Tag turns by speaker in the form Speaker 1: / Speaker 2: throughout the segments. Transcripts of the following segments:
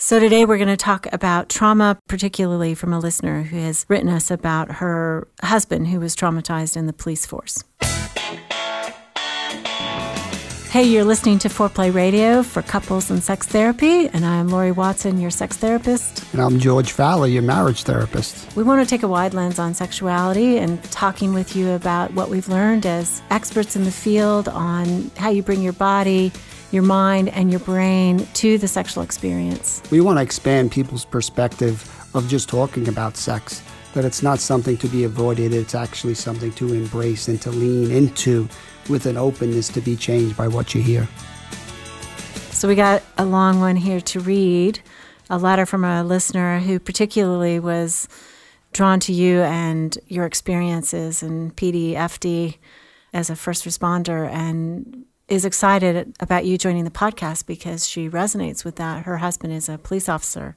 Speaker 1: So, today we're going to talk about trauma, particularly from a listener who has written us about her husband who was traumatized in the police force. Hey, you're listening to Foreplay Radio for couples and sex therapy, and I'm Lori Watson, your sex therapist.
Speaker 2: And I'm George Fowler, your marriage therapist.
Speaker 1: We want to take a wide lens on sexuality and talking with you about what we've learned as experts in the field on how you bring your body, your mind, and your brain to the sexual experience.
Speaker 2: We want to expand people's perspective of just talking about sex, that it's not something to be avoided, it's actually something to embrace and to lean into with an openness to be changed by what you hear.
Speaker 1: So, we got a long one here to read a letter from a listener who particularly was drawn to you and your experiences in PDFD as a first responder and is excited about you joining the podcast because she resonates with that. Her husband is a police officer.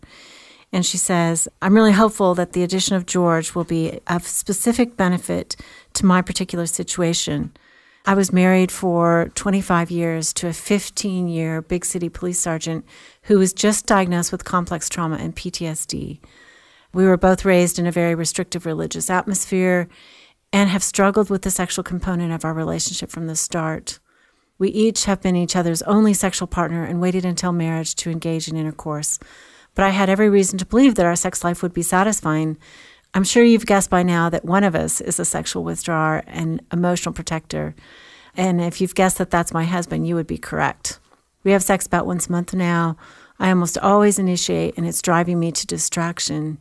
Speaker 1: And she says, I'm really hopeful that the addition of George will be of specific benefit to my particular situation. I was married for 25 years to a 15 year big city police sergeant who was just diagnosed with complex trauma and PTSD. We were both raised in a very restrictive religious atmosphere and have struggled with the sexual component of our relationship from the start. We each have been each other's only sexual partner and waited until marriage to engage in intercourse. But I had every reason to believe that our sex life would be satisfying. I'm sure you've guessed by now that one of us is a sexual withdrawer and emotional protector. And if you've guessed that that's my husband, you would be correct. We have sex about once a month now. I almost always initiate, and it's driving me to distraction.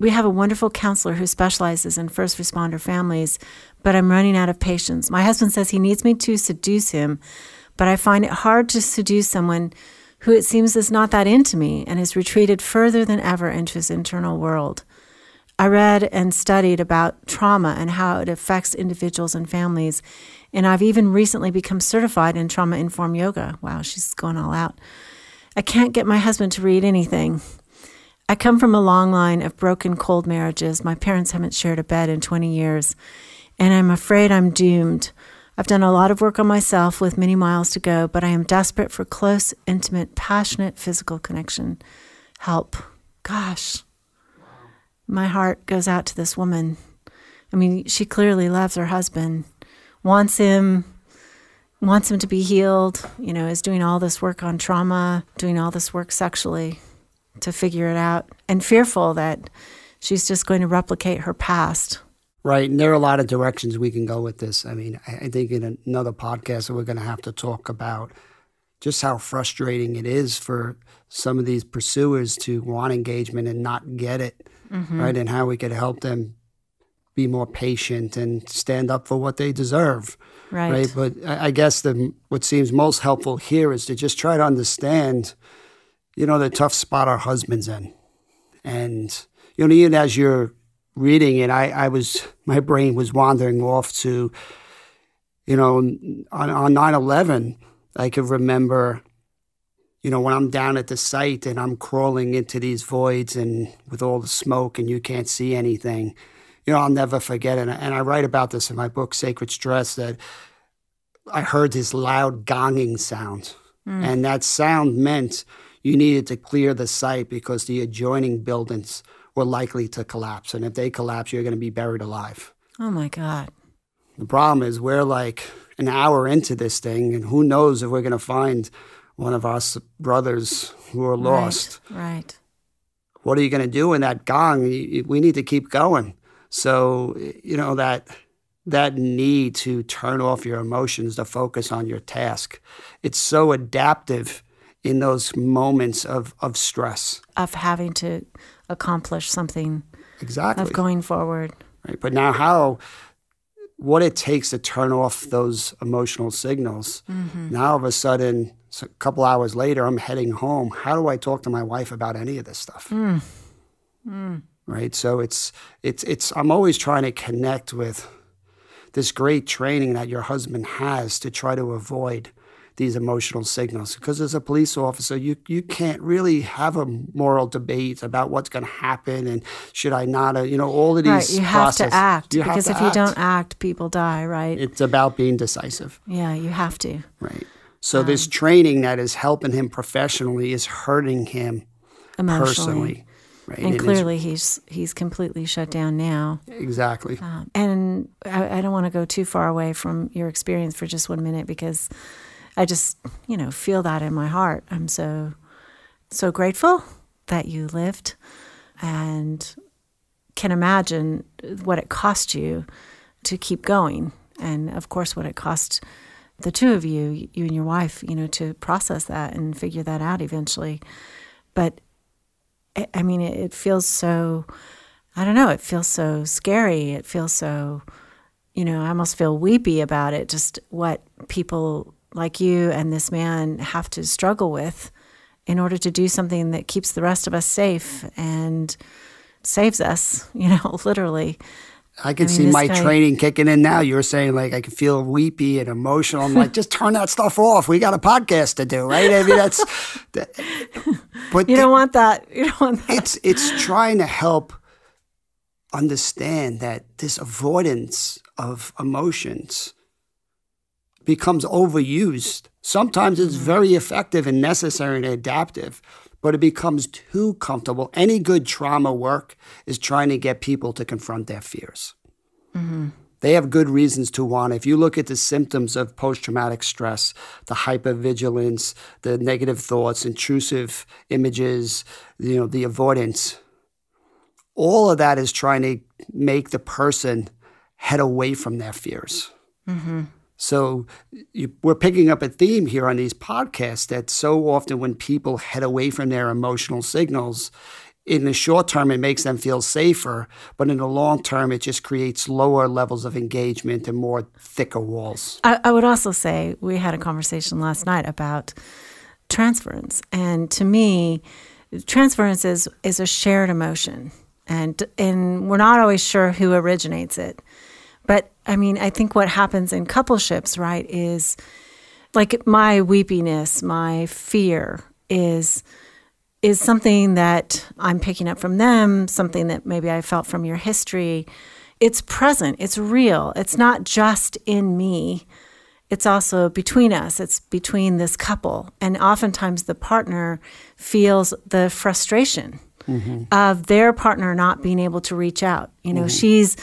Speaker 1: We have a wonderful counselor who specializes in first responder families, but I'm running out of patience. My husband says he needs me to seduce him, but I find it hard to seduce someone who it seems is not that into me and has retreated further than ever into his internal world. I read and studied about trauma and how it affects individuals and families, and I've even recently become certified in trauma informed yoga. Wow, she's going all out. I can't get my husband to read anything. I come from a long line of broken, cold marriages. My parents haven't shared a bed in 20 years, and I'm afraid I'm doomed. I've done a lot of work on myself with many miles to go, but I am desperate for close, intimate, passionate physical connection. Help. Gosh my heart goes out to this woman. I mean, she clearly loves her husband, wants him, wants him to be healed, you know, is doing all this work on trauma, doing all this work sexually to figure it out, and fearful that she's just going to replicate her past.
Speaker 2: Right. And there are a lot of directions we can go with this. I mean, I think in another podcast, we're going to have to talk about just how frustrating it is for some of these pursuers to want engagement and not get it mm-hmm. right? And how we could help them be more patient and stand up for what they deserve.
Speaker 1: Right.
Speaker 2: right? But I guess the what seems most helpful here is to just try to understand, you know, the tough spot our husband's in. And, you know, even as you're reading it, I, I was, my brain was wandering off to, you know, on, on 9-11, I could remember you know, when I'm down at the site and I'm crawling into these voids and with all the smoke and you can't see anything, you know, I'll never forget it. And I write about this in my book, Sacred Stress, that I heard this loud gonging sound. Mm. And that sound meant you needed to clear the site because the adjoining buildings were likely to collapse. And if they collapse, you're going to be buried alive.
Speaker 1: Oh my God.
Speaker 2: The problem is we're like an hour into this thing, and who knows if we're going to find one of our brothers who are lost.
Speaker 1: Right. right.
Speaker 2: What are you going to do in that gong? We need to keep going. So you know that that need to turn off your emotions to focus on your task. It's so adaptive in those moments of, of stress.
Speaker 1: Of having to accomplish something.
Speaker 2: Exactly.
Speaker 1: Of going forward.
Speaker 2: Right. But now how what it takes to turn off those emotional signals. Mm-hmm. Now all of a sudden a couple hours later, I'm heading home. How do I talk to my wife about any of this stuff?
Speaker 1: Mm. Mm.
Speaker 2: Right. So it's it's it's. I'm always trying to connect with this great training that your husband has to try to avoid these emotional signals. Because as a police officer, you you can't really have a moral debate about what's going to happen and should I not, uh, you know, all of these.
Speaker 1: Right, you have
Speaker 2: process,
Speaker 1: to act because
Speaker 2: to
Speaker 1: if
Speaker 2: act.
Speaker 1: you don't act, people die. Right?
Speaker 2: it's about being decisive.
Speaker 1: yeah, you have to.
Speaker 2: Right. So this training that is helping him professionally is hurting him
Speaker 1: Emotionally.
Speaker 2: personally. Right.
Speaker 1: And clearly, he's he's completely shut down now.
Speaker 2: exactly.
Speaker 1: Um, and I, I don't want to go too far away from your experience for just one minute because I just, you know, feel that in my heart. I'm so, so grateful that you lived and can imagine what it cost you to keep going. And of course, what it cost the two of you, you and your wife, you know, to process that and figure that out eventually. But I- mean, it, it feels so, I don't know, it feels so scary. It feels so, you know, I almost feel weepy about it, just what people like you and this man have to struggle with in order to do something that keeps the rest of us safe and saves us, you know, literally.
Speaker 2: I can
Speaker 1: I mean,
Speaker 2: see my
Speaker 1: guy-
Speaker 2: training kicking in now. You were saying like I can feel weepy and emotional. I'm like, just turn that stuff off. We got a podcast to do, right? I mean, that's. That, but
Speaker 1: You don't want that. You don't want that.
Speaker 2: it's it's trying to help understand that this avoidance of emotions becomes overused. Sometimes it's very effective and necessary and adaptive, but it becomes too comfortable. Any good trauma work is trying to get people to confront their fears. Mm-hmm. They have good reasons to want. If you look at the symptoms of post traumatic stress, the hypervigilance, the negative thoughts, intrusive images, you know, the avoidance, all of that is trying to make the person head away from their fears. Mm-hmm. So you, we're picking up a theme here on these podcasts that so often when people head away from their emotional signals, in the short term, it makes them feel safer, but in the long term, it just creates lower levels of engagement and more thicker walls.
Speaker 1: I, I would also say we had a conversation last night about transference, and to me, transference is is a shared emotion, and and we're not always sure who originates it. But I mean, I think what happens in coupleships, right, is like my weepiness, my fear is is something that I'm picking up from them, something that maybe I felt from your history. It's present, it's real. It's not just in me. It's also between us. It's between this couple. And oftentimes the partner feels the frustration mm-hmm. of their partner not being able to reach out. You know, mm-hmm. she's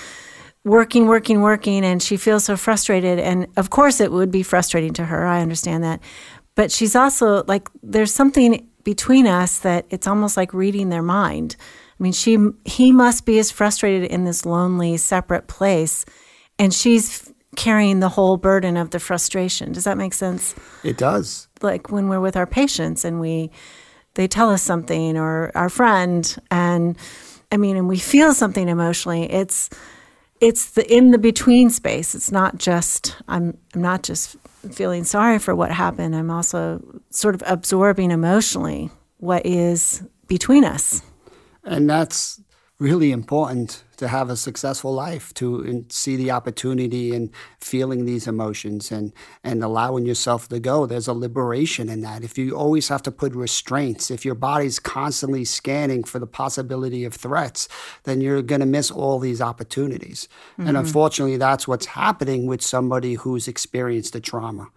Speaker 1: working, working, working, and she feels so frustrated. And of course, it would be frustrating to her. I understand that. But she's also like, there's something between us that it's almost like reading their mind. I mean, she, he must be as frustrated in this lonely, separate place, and she's carrying the whole burden of the frustration. Does that make sense?
Speaker 2: It does.
Speaker 1: like when we're with our patients and we they tell us something or our friend and i mean and we feel something emotionally it's it's the in the between space. It's not just i'm i'm not just feeling sorry for what happened. I'm also sort of absorbing emotionally what is between us.
Speaker 2: And that's really important to have a successful life, to see the opportunity and feeling these emotions and, and allowing yourself to go. There's a liberation in that. If you always have to put restraints, if your body's constantly scanning for the possibility of threats, then you're going to miss all these opportunities. And mm-hmm. unfortunately, that's what's happening with somebody who's experienced a trauma.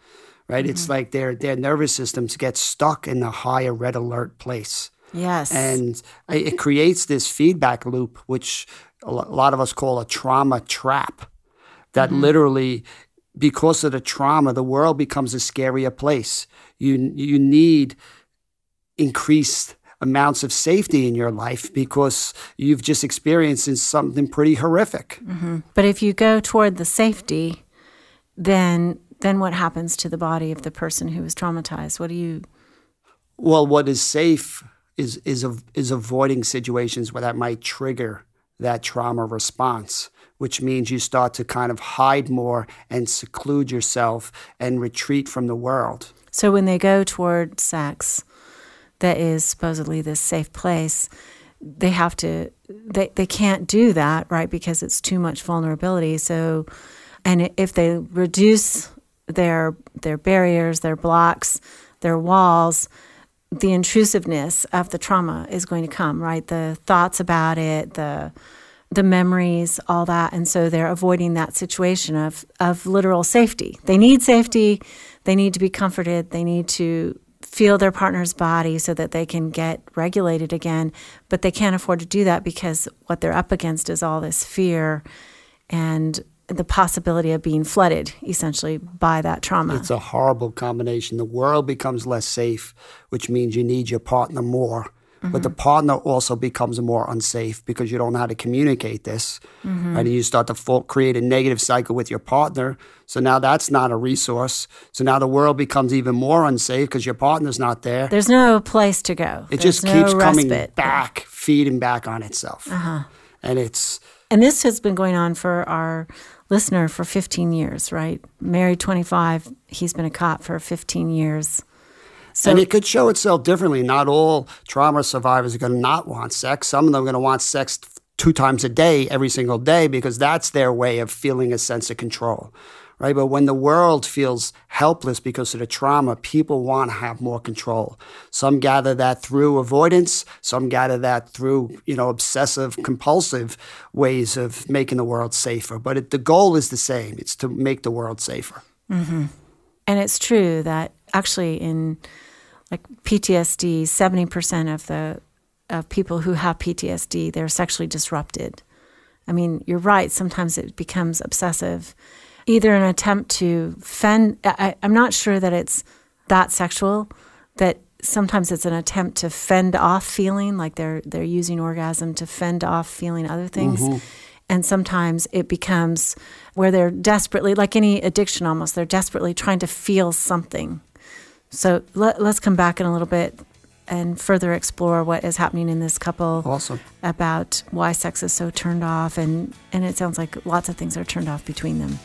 Speaker 2: Right? It's mm-hmm. like their their nervous systems get stuck in a higher red alert place
Speaker 1: yes.
Speaker 2: And it creates this feedback loop which a lot of us call a trauma trap that mm-hmm. literally because of the trauma the world becomes a scarier place. You you need increased amounts of safety in your life because you've just experienced something pretty horrific. Mm-hmm.
Speaker 1: But if you go toward the safety then then what happens to the body of the person who was traumatized? What do you
Speaker 2: Well, what is safe is is is avoiding situations where that might trigger that trauma response, which means you start to kind of hide more and seclude yourself and retreat from the world.
Speaker 1: So when they go toward sex, that is supposedly this safe place, they have to they, they can't do that, right? Because it's too much vulnerability. So and if they reduce their their barriers, their blocks, their walls, the intrusiveness of the trauma is going to come, right? The thoughts about it, the the memories, all that. And so they're avoiding that situation of of literal safety. They need safety, they need to be comforted, they need to feel their partner's body so that they can get regulated again, but they can't afford to do that because what they're up against is all this fear and the possibility of being flooded essentially by that trauma.
Speaker 2: It's a horrible combination. The world becomes less safe, which means you need your partner more. Mm-hmm. But the partner also becomes more unsafe because you don't know how to communicate this. Mm-hmm. And you start to full, create a negative cycle with your partner. So now that's not a resource. So now the world becomes even more unsafe because your partner's not there.
Speaker 1: There's no place to go.
Speaker 2: It
Speaker 1: There's
Speaker 2: just keeps coming back, feeding back on itself. Uh-huh. And it's.
Speaker 1: And this has been going on for our listener for 15 years, right? Married 25, he's been a cop for 15 years.
Speaker 2: So, and it could show itself differently. Not all trauma survivors are going to not want sex. Some of them are going to want sex two times a day, every single day, because that's their way of feeling a sense of control right? But when the world feels helpless because of the trauma, people want to have more control. Some gather that through avoidance, some gather that through, you know, obsessive compulsive ways of making the world safer. But it, the goal is the same. It's to make the world safer.
Speaker 1: Mm-hmm. And it's true that actually in like PTSD, 70% of the of people who have PTSD, they're sexually disrupted. I mean, you're right. Sometimes it becomes obsessive either an attempt to fend. I, I'm not sure that it's that sexual. That sometimes it's an attempt to fend off feeling, like they're they're using orgasm to fend off feeling other things. Mm-hmm. And sometimes it becomes where they're desperately, like any addiction almost, they're desperately trying to feel something. So let, let's come back in a little bit and further explore what is happening in this couple.
Speaker 2: Awesome.
Speaker 1: About why sex is so turned off, and and it sounds like lots of things are turned off between them.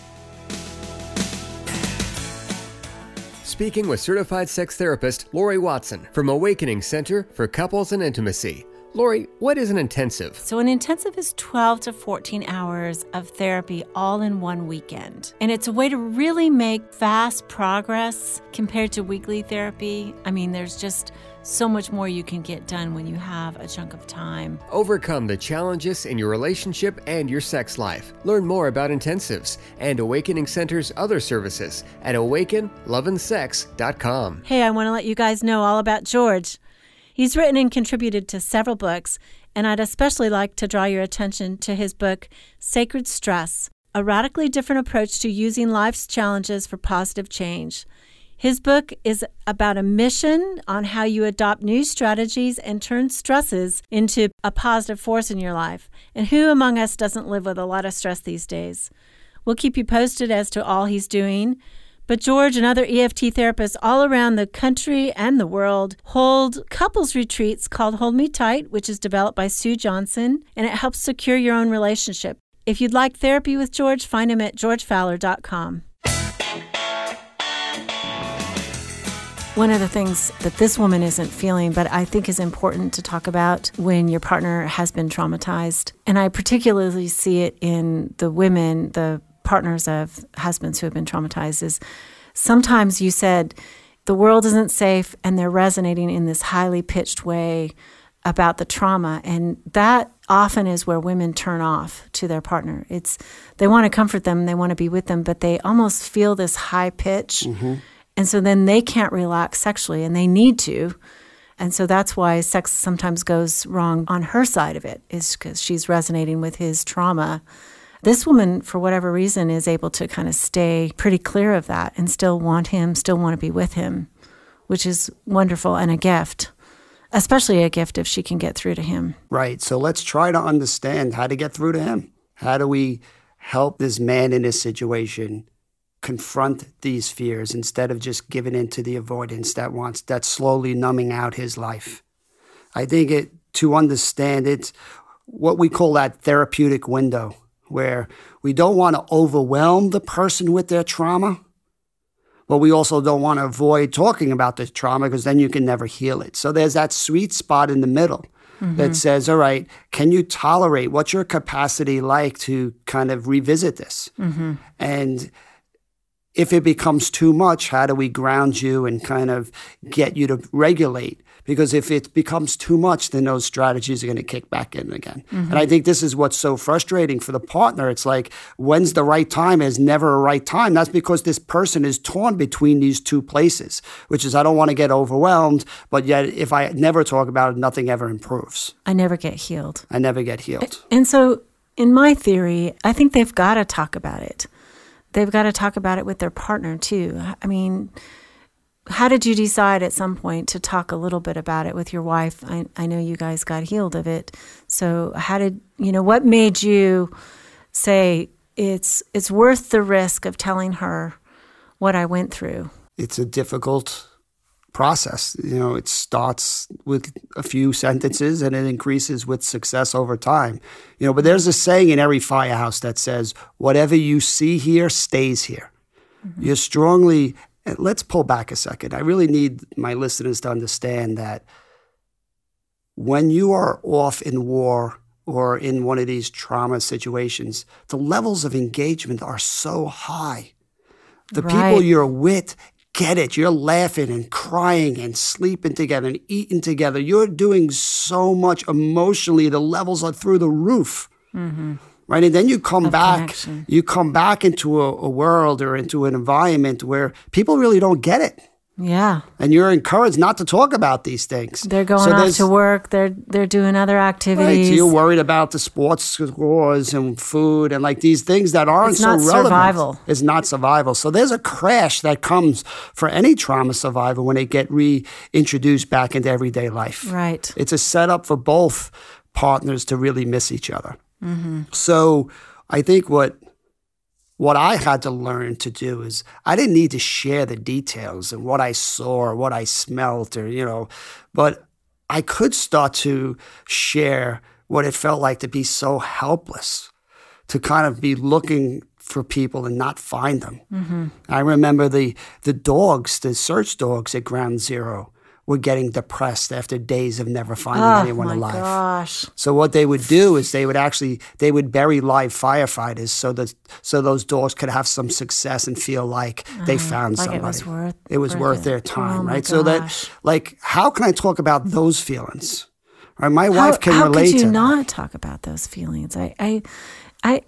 Speaker 3: Speaking with certified sex therapist Lori Watson from Awakening Center for Couples and Intimacy. Lori, what is an intensive?
Speaker 1: So, an intensive is 12 to 14 hours of therapy all in one weekend. And it's a way to really make fast progress compared to weekly therapy. I mean, there's just so much more you can get done when you have a chunk of time.
Speaker 3: Overcome the challenges in your relationship and your sex life. Learn more about intensives and Awakening Center's other services at awakenloveandsex.com.
Speaker 1: Hey, I want to let you guys know all about George. He's written and contributed to several books, and I'd especially like to draw your attention to his book, Sacred Stress A Radically Different Approach to Using Life's Challenges for Positive Change. His book is about a mission on how you adopt new strategies and turn stresses into a positive force in your life. And who among us doesn't live with a lot of stress these days? We'll keep you posted as to all he's doing. But George and other EFT therapists all around the country and the world hold couples retreats called Hold Me Tight, which is developed by Sue Johnson, and it helps secure your own relationship. If you'd like therapy with George, find him at georgefowler.com. One of the things that this woman isn't feeling, but I think is important to talk about when your partner has been traumatized, and I particularly see it in the women, the partners of husbands who have been traumatized, is sometimes you said the world isn't safe and they're resonating in this highly pitched way about the trauma and that often is where women turn off to their partner. It's they want to comfort them they want to be with them but they almost feel this high pitch mm-hmm and so then they can't relax sexually and they need to. And so that's why sex sometimes goes wrong on her side of it, is because she's resonating with his trauma. This woman, for whatever reason, is able to kind of stay pretty clear of that and still want him, still want to be with him, which is wonderful and a gift, especially a gift if she can get through to him.
Speaker 2: Right. So let's try to understand how to get through to him. How do we help this man in this situation confront these fears instead of just giving in to the avoidance that wants that's slowly numbing out his life. I think it to understand it's what we call that therapeutic window where we don't want to overwhelm the person with their trauma, but we also don't want to avoid talking about the trauma because then you can never heal it. So there's that sweet spot in the middle mm-hmm. that says, all right, can you tolerate? What's your capacity like to kind of revisit this? Mm-hmm. And if it becomes too much, how do we ground you and kind of get you to regulate? Because if it becomes too much, then those strategies are going to kick back in again. Mm-hmm. And I think this is what's so frustrating for the partner. It's like, when's the right time is never a right time. That's because this person is torn between these two places, which is I don't want to get overwhelmed, but yet if I never talk about it, nothing ever improves.
Speaker 1: I never get healed.
Speaker 2: I never get healed.
Speaker 1: And so, in my theory, I think they've got to talk about it. They've got to talk about it with their partner too. I mean, how did you decide at some point to talk a little bit about it with your wife? I, I know you guys got healed of it. So how did you know what made you say it's it's worth the risk of telling her what I went through?
Speaker 2: It's a difficult process. You know, it starts with a few sentences and it increases with success over time. You know, but there's a saying in every firehouse that says, whatever you see here stays here. Mm-hmm. You're strongly let's pull back a second. I really need my listeners to understand that when you are off in war or in one of these trauma situations, the levels of engagement are so high. The right. people you're with get it. You're laughing and crying and sleeping together and eating together. You're doing so much emotionally. The levels are through the roof. Mm-hmm right? And then you come back, connection. you come back into a, a, world or into an environment where people really don't get it.
Speaker 1: Yeah,
Speaker 2: and you're encouraged not to talk about these things.
Speaker 1: They're going so off to work. They're they're doing other activities.
Speaker 2: Right, so you're worried about the sports scores and food and like these things that aren't
Speaker 1: it's
Speaker 2: so
Speaker 1: not
Speaker 2: relevant.
Speaker 1: Survival.
Speaker 2: It's not survival. So there's a crash that comes for any trauma survivor when they get reintroduced back into everyday life.
Speaker 1: Right.
Speaker 2: It's a setup for both partners to really miss each other. Mm-hmm. So I think what what I had to learn to do is I didn't need to share the details and what I saw or what I smelt or you know, but I could start to share what it felt like to be so helpless, to kind of be looking for people and not find them. Mm-hmm. I remember the the dogs, the search dogs at Ground Zero were getting depressed after days of never finding
Speaker 1: oh,
Speaker 2: anyone alive.
Speaker 1: Gosh.
Speaker 2: So what they would do is they would actually they would bury live firefighters so that so those dogs could have some success and feel like they uh-huh. found
Speaker 1: like
Speaker 2: somebody.
Speaker 1: It was worth
Speaker 2: it was
Speaker 1: worth,
Speaker 2: worth their time,
Speaker 1: oh,
Speaker 2: right? So that like how can I talk about those feelings? Right, my wife can
Speaker 1: how
Speaker 2: relate
Speaker 1: could you
Speaker 2: to
Speaker 1: not talk about those feelings? I I I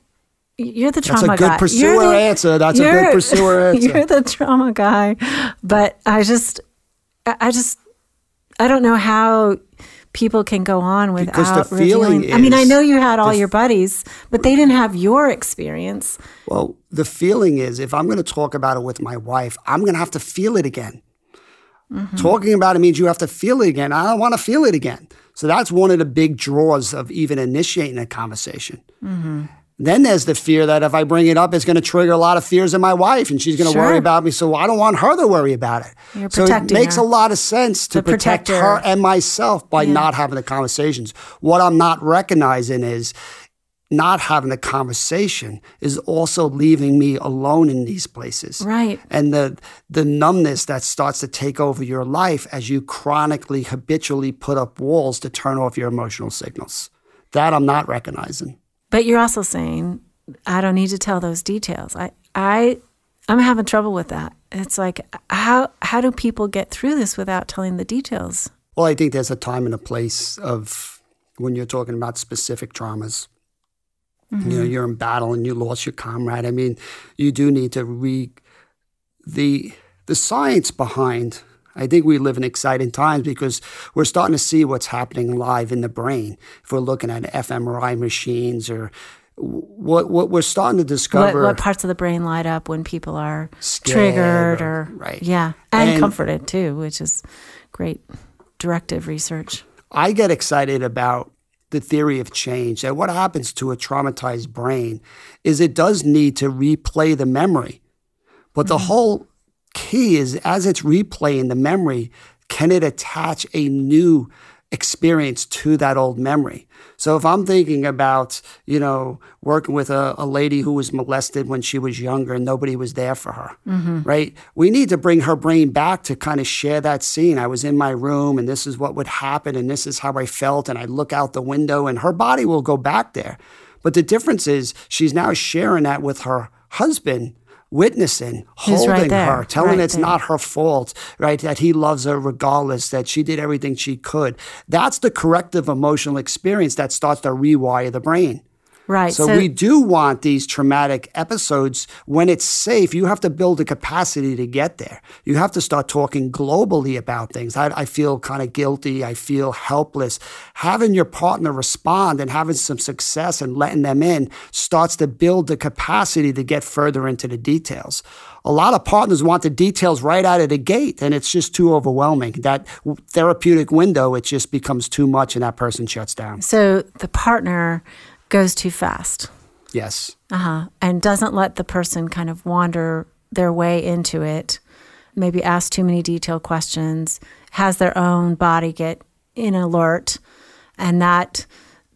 Speaker 1: you're the
Speaker 2: trauma
Speaker 1: guy.
Speaker 2: That's a good
Speaker 1: guy.
Speaker 2: pursuer
Speaker 1: the,
Speaker 2: answer. That's a good pursuer answer.
Speaker 1: You're the trauma guy, but I just, I just I don't know how people can go on without because the revealing. Is, I mean, I know you had all the, your buddies, but they didn't have your experience.
Speaker 2: Well, the feeling is if I'm going to talk about it with my wife, I'm going to have to feel it again. Mm-hmm. Talking about it means you have to feel it again. I don't want to feel it again. So that's one of the big draws of even initiating a conversation. Mm-hmm. Then there's the fear that if I bring it up, it's going to trigger a lot of fears in my wife, and she's going to sure. worry about me. So I don't want her to worry about it.
Speaker 1: You're
Speaker 2: so it makes
Speaker 1: her.
Speaker 2: a lot of sense to
Speaker 1: the
Speaker 2: protect
Speaker 1: protector.
Speaker 2: her and myself by yeah. not having the conversations. What I'm not recognizing is not having the conversation is also leaving me alone in these places.
Speaker 1: Right.
Speaker 2: And the the numbness that starts to take over your life as you chronically habitually put up walls to turn off your emotional signals. That I'm not recognizing.
Speaker 1: But you're also saying, I don't need to tell those details. I, I, I'm having trouble with that. It's like, how, how do people get through this without telling the details?
Speaker 2: Well, I think there's a time and a place of when you're talking about specific traumas. Mm-hmm. You know, you're in battle and you lost your comrade. I mean, you do need to re the the science behind I think we live in exciting times because we're starting to see what's happening live in the brain. If we're looking at fMRI machines or what what we're starting to discover.
Speaker 1: What, what parts of the brain light up when people are triggered or,
Speaker 2: or, right?
Speaker 1: Yeah, and, and comforted too, which is great directive research.
Speaker 2: I get excited about the theory of change that what happens to a traumatized brain is it does need to replay the memory, but mm-hmm. the whole key is as it's replaying the memory, can it attach a new experience to that old memory. So if I'm thinking about, you know, working with a, a lady who was molested when she was younger and nobody was there for her, mm-hmm. right? We need to bring her brain back to kind of share that scene. I was in my room and this is what would happen and this is how I felt. And I look out the window and her body will go back there. But the difference is she's now sharing that with her husband witnessing, holding
Speaker 1: right
Speaker 2: her, telling
Speaker 1: right
Speaker 2: it's
Speaker 1: there.
Speaker 2: not her fault, right? That he loves her regardless, that she did everything she could. That's the corrective emotional experience that starts to rewire the brain.
Speaker 1: Right.
Speaker 2: So, we do want these traumatic episodes when it's safe. You have to build the capacity to get there. You have to start talking globally about things. I, I feel kind of guilty. I feel helpless. Having your partner respond and having some success and letting them in starts to build the capacity to get further into the details. A lot of partners want the details right out of the gate, and it's just too overwhelming. That therapeutic window, it just becomes too much, and that person shuts down.
Speaker 1: so the partner goes too fast.
Speaker 2: Yes.
Speaker 1: uh-huh, and doesn't let the person kind of wander their way into it, maybe ask too many detailed questions, has their own body get in alert, and that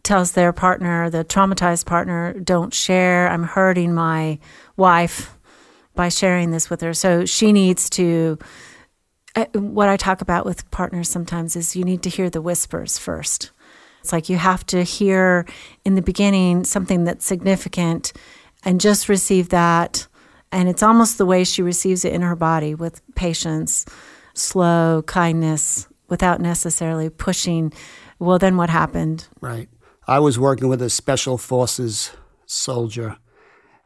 Speaker 1: tells their partner, the traumatized partner, don't share. I'm hurting my wife by sharing this with her. So she needs to. uh, What I talk about with partners sometimes is you need to hear the whispers first. It's like you have to hear in the beginning something that's significant and just receive that. And it's almost the way she receives it in her body with patience, slow kindness, without necessarily pushing. Well, then what happened?
Speaker 2: Right. I was working with a special forces soldier,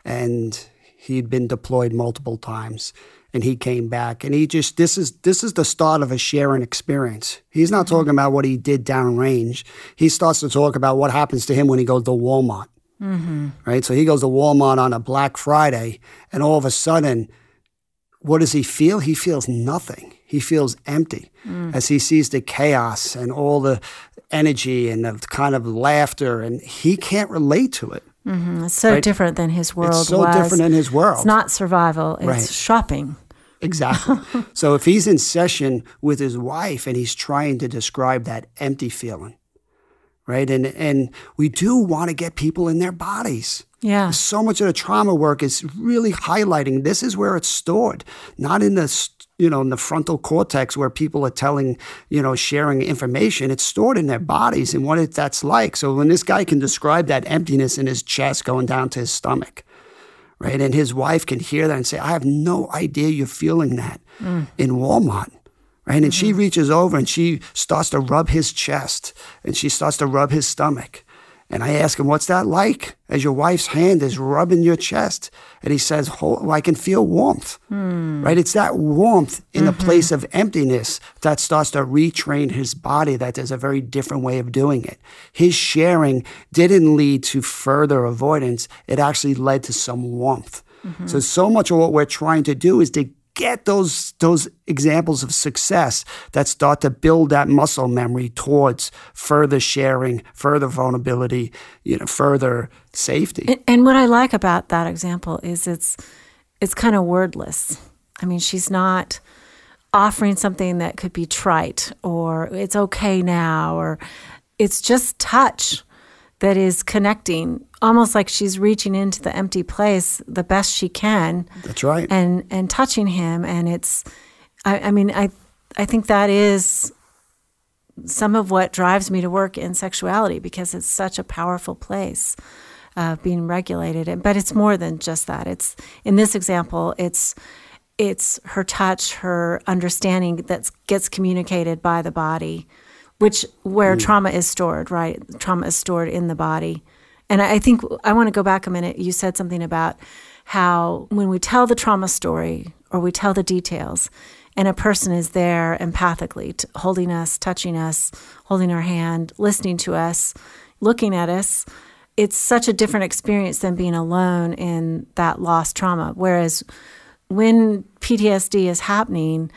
Speaker 2: and he'd been deployed multiple times. And he came back, and he just this is this is the start of a sharing experience. He's not talking about what he did downrange. He starts to talk about what happens to him when he goes to Walmart. Mm-hmm. Right. So he goes to Walmart on a Black Friday, and all of a sudden, what does he feel? He feels nothing. He feels empty mm. as he sees the chaos and all the energy and the kind of laughter, and he can't relate to it. Mm-hmm.
Speaker 1: It's so
Speaker 2: Right.
Speaker 1: different than his world
Speaker 2: It's so
Speaker 1: was.
Speaker 2: different in his world.
Speaker 1: It's not survival, it's
Speaker 2: Right.
Speaker 1: shopping.
Speaker 2: Exactly. so if he's in session with his wife and he's trying to describe that empty feeling, right? And and we do want to get people in their bodies.
Speaker 1: Yeah.
Speaker 2: So much of the trauma work is really highlighting this is where it's stored, not in the you know in the frontal cortex where people are telling you know sharing information. It's stored in their bodies and what it, that's like. So when this guy can describe that emptiness in his chest going down to his stomach, right? And his wife can hear that and say, I have no idea you're feeling that mm. in Walmart. Right. And she mm-hmm. reaches over and she starts to rub his chest and she starts to rub his stomach. And I ask him, What's that like? As your wife's hand is rubbing your chest. And he says, "Hol- well, I can feel warmth. Hmm. Right? It's that warmth in a mm-hmm. place of emptiness that starts to retrain his body, that there's a very different way of doing it. His sharing didn't lead to further avoidance, it actually led to some warmth. Mm-hmm. So, so much of what we're trying to do is to get those those examples of success that start to build that muscle memory towards further sharing, further vulnerability, you know, further safety.
Speaker 1: And, and what I like about that example is it's it's kind of wordless. I mean, she's not offering something that could be trite or it's okay now or it's just touch that is connecting almost like she's reaching into the empty place the best she can.
Speaker 2: That's right.
Speaker 1: and and touching him. And it's I, I mean I I think that is some of what drives me to work in sexuality because it's such a powerful place of being regulated. And but it's more than just that. It's in this example it's it's her touch her understanding that gets communicated by the body which where mm. trauma is stored right trauma is stored in the body and I I think I want to go back a minute. You said something about how when we tell the trauma story or we tell the details, and a person is there empathically, t- holding us, touching us, holding our hand, listening to us, looking at us, it's such a different experience than being alone in that lost trauma. Whereas when PTSD is happening,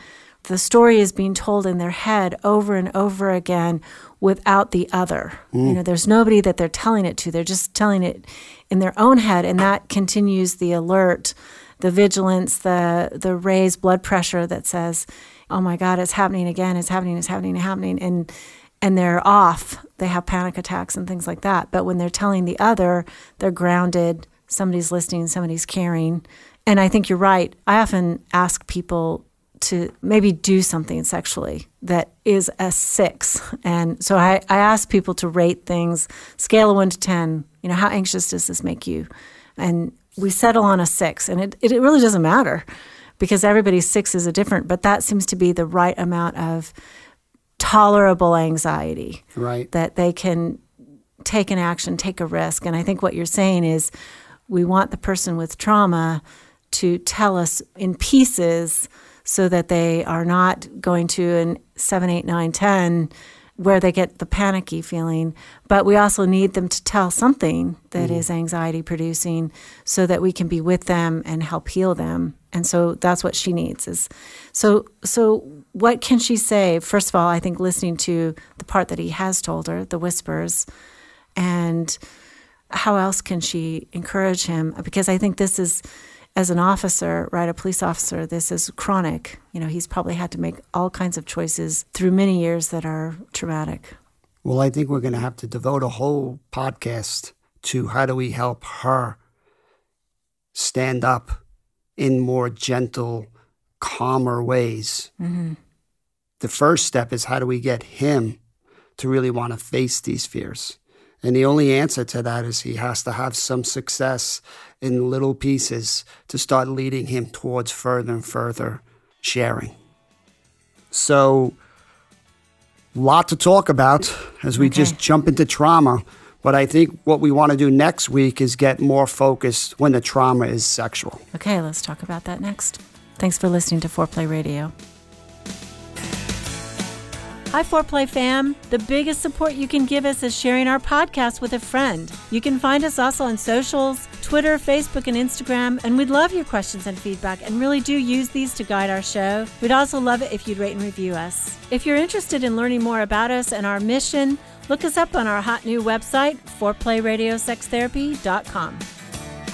Speaker 1: the story is being told in their head over and over again without the other. You mm. know, there's nobody that they're telling it to. They're just telling it in their own head, and that continues the alert, the vigilance, the the raised blood pressure that says, "Oh my God, it's happening again! It's happening! It's happening! It's happening!" And and they're off, they have panic attacks and things like that. But when they're telling the other, they're grounded, somebody's listening, somebody's caring. And I think you're right. I often ask people to maybe do something sexually that is a six. And so I, I ask people to rate things, scale of one to 10. You know, how anxious does this make you? And we settle on a six. And it, it really doesn't matter because everybody's six is a different, but that seems to be the right amount of tolerable anxiety.
Speaker 2: Right.
Speaker 1: That they can take an action, take a risk. And I think what you're saying is we want the person with trauma to tell us in pieces so that they are not going to an 7, 8, 9, 10 where they get the panicky feeling. But we also need them to tell something that mm. is anxiety producing so that we can be with them and help heal them. And so that's what she needs is so so what can she say? First of all, I think listening to the part that he has told her, the whispers, and how else can she encourage him? Because I think this is as an officer, right, a police officer, this is chronic. You know, he's probably had to make all kinds of choices through many years that are traumatic.
Speaker 2: Well, I think we're going to have to devote a whole podcast to how do we help her stand up in more gentle, calmer ways. Mm-hmm. The first step is how do we get him to really want to face these fears? And the only answer to that is he has to have some success in little pieces to start leading him towards further and further sharing. So, lot to talk about as we okay. just jump into trauma. But I think what we want to do next week is get more focused when the trauma is sexual.
Speaker 1: Okay, let's talk about that next. Thanks for listening to Foreplay Radio. Hi, Foreplay fam. The biggest support you can give us is sharing our podcast with a friend. You can find us also on socials Twitter, Facebook, and Instagram, and we'd love your questions and feedback and really do use these to guide our show. We'd also love it if you'd rate and review us. If you're interested in learning more about us and our mission, look us up on our hot new website, foreplayradiosextherapy.com.